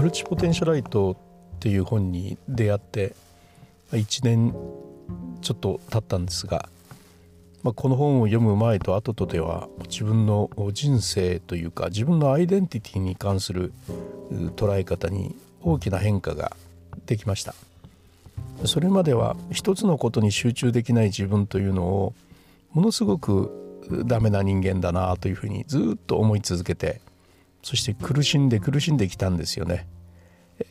マルチポテンシャライトっていう本に出会って1年ちょっと経ったんですが、まあ、この本を読む前と後とでは自分の人生というか自分のアイデンティティに関する捉え方に大きな変化ができました。それまでは一つのことに集中できない自分というのをものすごくダメな人間だなというふうにずっと思い続けてそして苦しんで苦しんできたんですよね。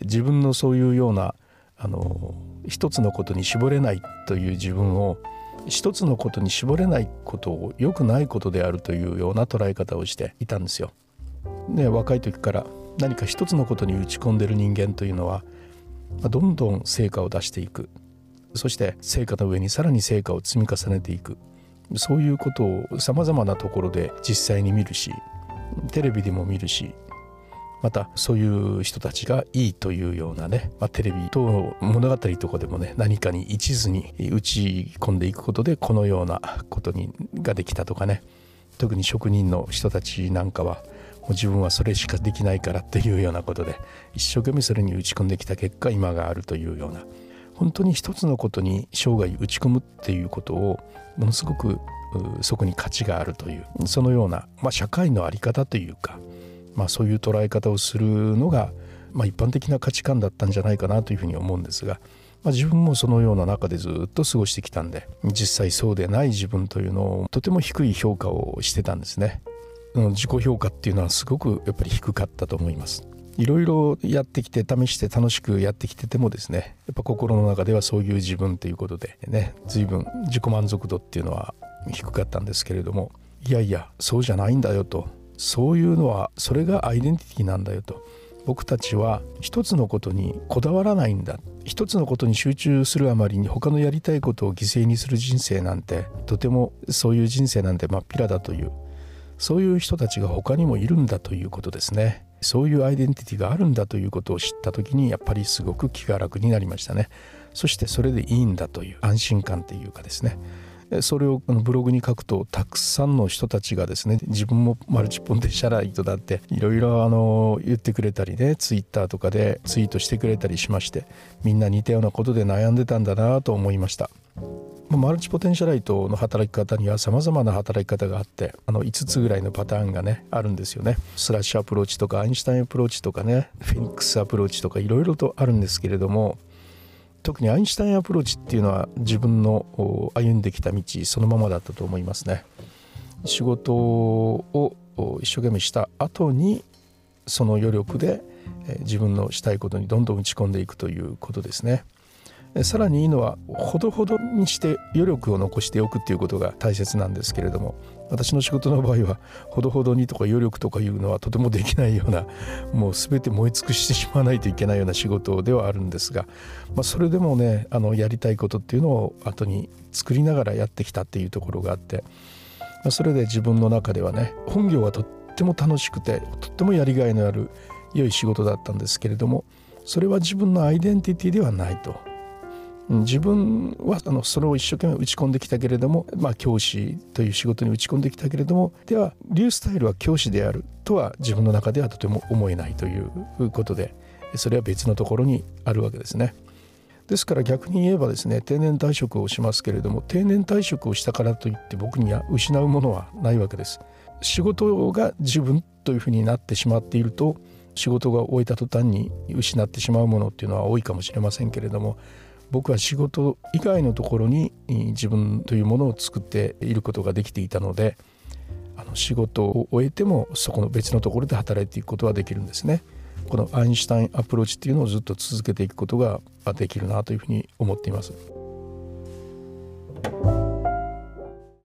自分のそういうようなあの一つのことに絞れないという自分を一つのことに絞れないことを良くないことであるというような捉え方をしていたんですよ。ね、若い時から何か一つのことに打ち込んでる人間というのはどんどん成果を出していく。そして成果の上にさらに成果を積み重ねていく。そういうことをさまざまなところで実際に見るしテレビでも見るしまたそういう人たちがいいというようなね、まあ、テレビと物語とかでもね何かに一途に打ち込んでいくことでこのようなことにができたとかね。特に職人の人たちなんかはもう自分はそれしかできないからっていうようなことで一生懸命それに打ち込んできた結果今があるというような本当に一つのことに生涯打ち込むっていうことをものすごくそこに価値があるというそのような、まあ、社会の在り方というか、まあ、そういう捉え方をするのが、まあ、一般的な価値観だったんじゃないかなというふうに思うんですが、まあ、自分もそのような中でずっと過ごしてきたんで実際そうでない自分というのをとても低い評価をしてたんですね。自己評価っていうのはすごくやっぱり低かったと思います。いろいろやってきて試して楽しくやってきててもですねやっぱ心の中ではそういう自分ということでね随分自己満足度っていうのは低かったんですけれどもいやいやそうじゃないんだよと。そういうのはそれがアイデンティティなんだよと。僕たちは一つのことにこだわらないんだ。一つのことに集中するあまりに他のやりたいことを犠牲にする人生なんてとてもそういう人生なんて真っ平だという。そういう人たちが他にもいるんだということですね。そういうアイデンティティがあるんだということを知った時にやっぱりすごく気が楽になりましたね。そしてそれでいいんだという安心感というかですね。それをブログに書くとたくさんの人たちがですね自分もマルチポンテシャライトだっていろいろ言ってくれたりねツイッターとかでツイートしてくれたりしましてみんな似たようなことで悩んでたんだなと思いました。multipotentialite の働き方には様々な働き方があってあの5つぐらいのパターンがねあるんですよね slash approach とか Einstein approach とかね phoenix approach とかいろいろとあるんですけれども特に Einstein approach っていうのは自分の歩んできた道そのままだったと思いますね。仕事を一生懸命した後にその余力で自分のしたいことにどんどん打ち込んでいくということですね。さらにいいのはほどほどにして余力を残しておくっていうことが大切なんですけれども私の仕事の場合はほどほどにとか余力とかいうのはとてもできないようなもう全て燃え尽くしてしまわないといけないような仕事ではあるんですが、まあ、それでもねあのやりたいことっていうのを後に作りながらやってきたっていうところがあって、まあ、それで自分の中ではね本業はとっても楽しくてとってもやりがいのある良い仕事だったんですけれどもそれは自分のアイデンティティではないと。自分はあのそれを一生懸命打ち込んできたけれども、まあ、教師という仕事に打ち込んできたけれどもではリュースタイルは教師であるとは自分の中ではとても思えないということでそれは別のところにあるわけですね。ですから逆に言えばですね定年退職をしますけれども定年退職をしたからといって僕には失うものはないわけです。仕事が自分というふうになってしまっていると仕事が終えた途端に失ってしまうものっていうのは多いかもしれませんけれども僕は仕事以外のところに自分というものを作っていることができていたのであの仕事を終えてもそこの別のところで働いていくことはできるんですね。このアインシュタインアプローチっていうのをずっと続けていくことができるなというふうに思っています。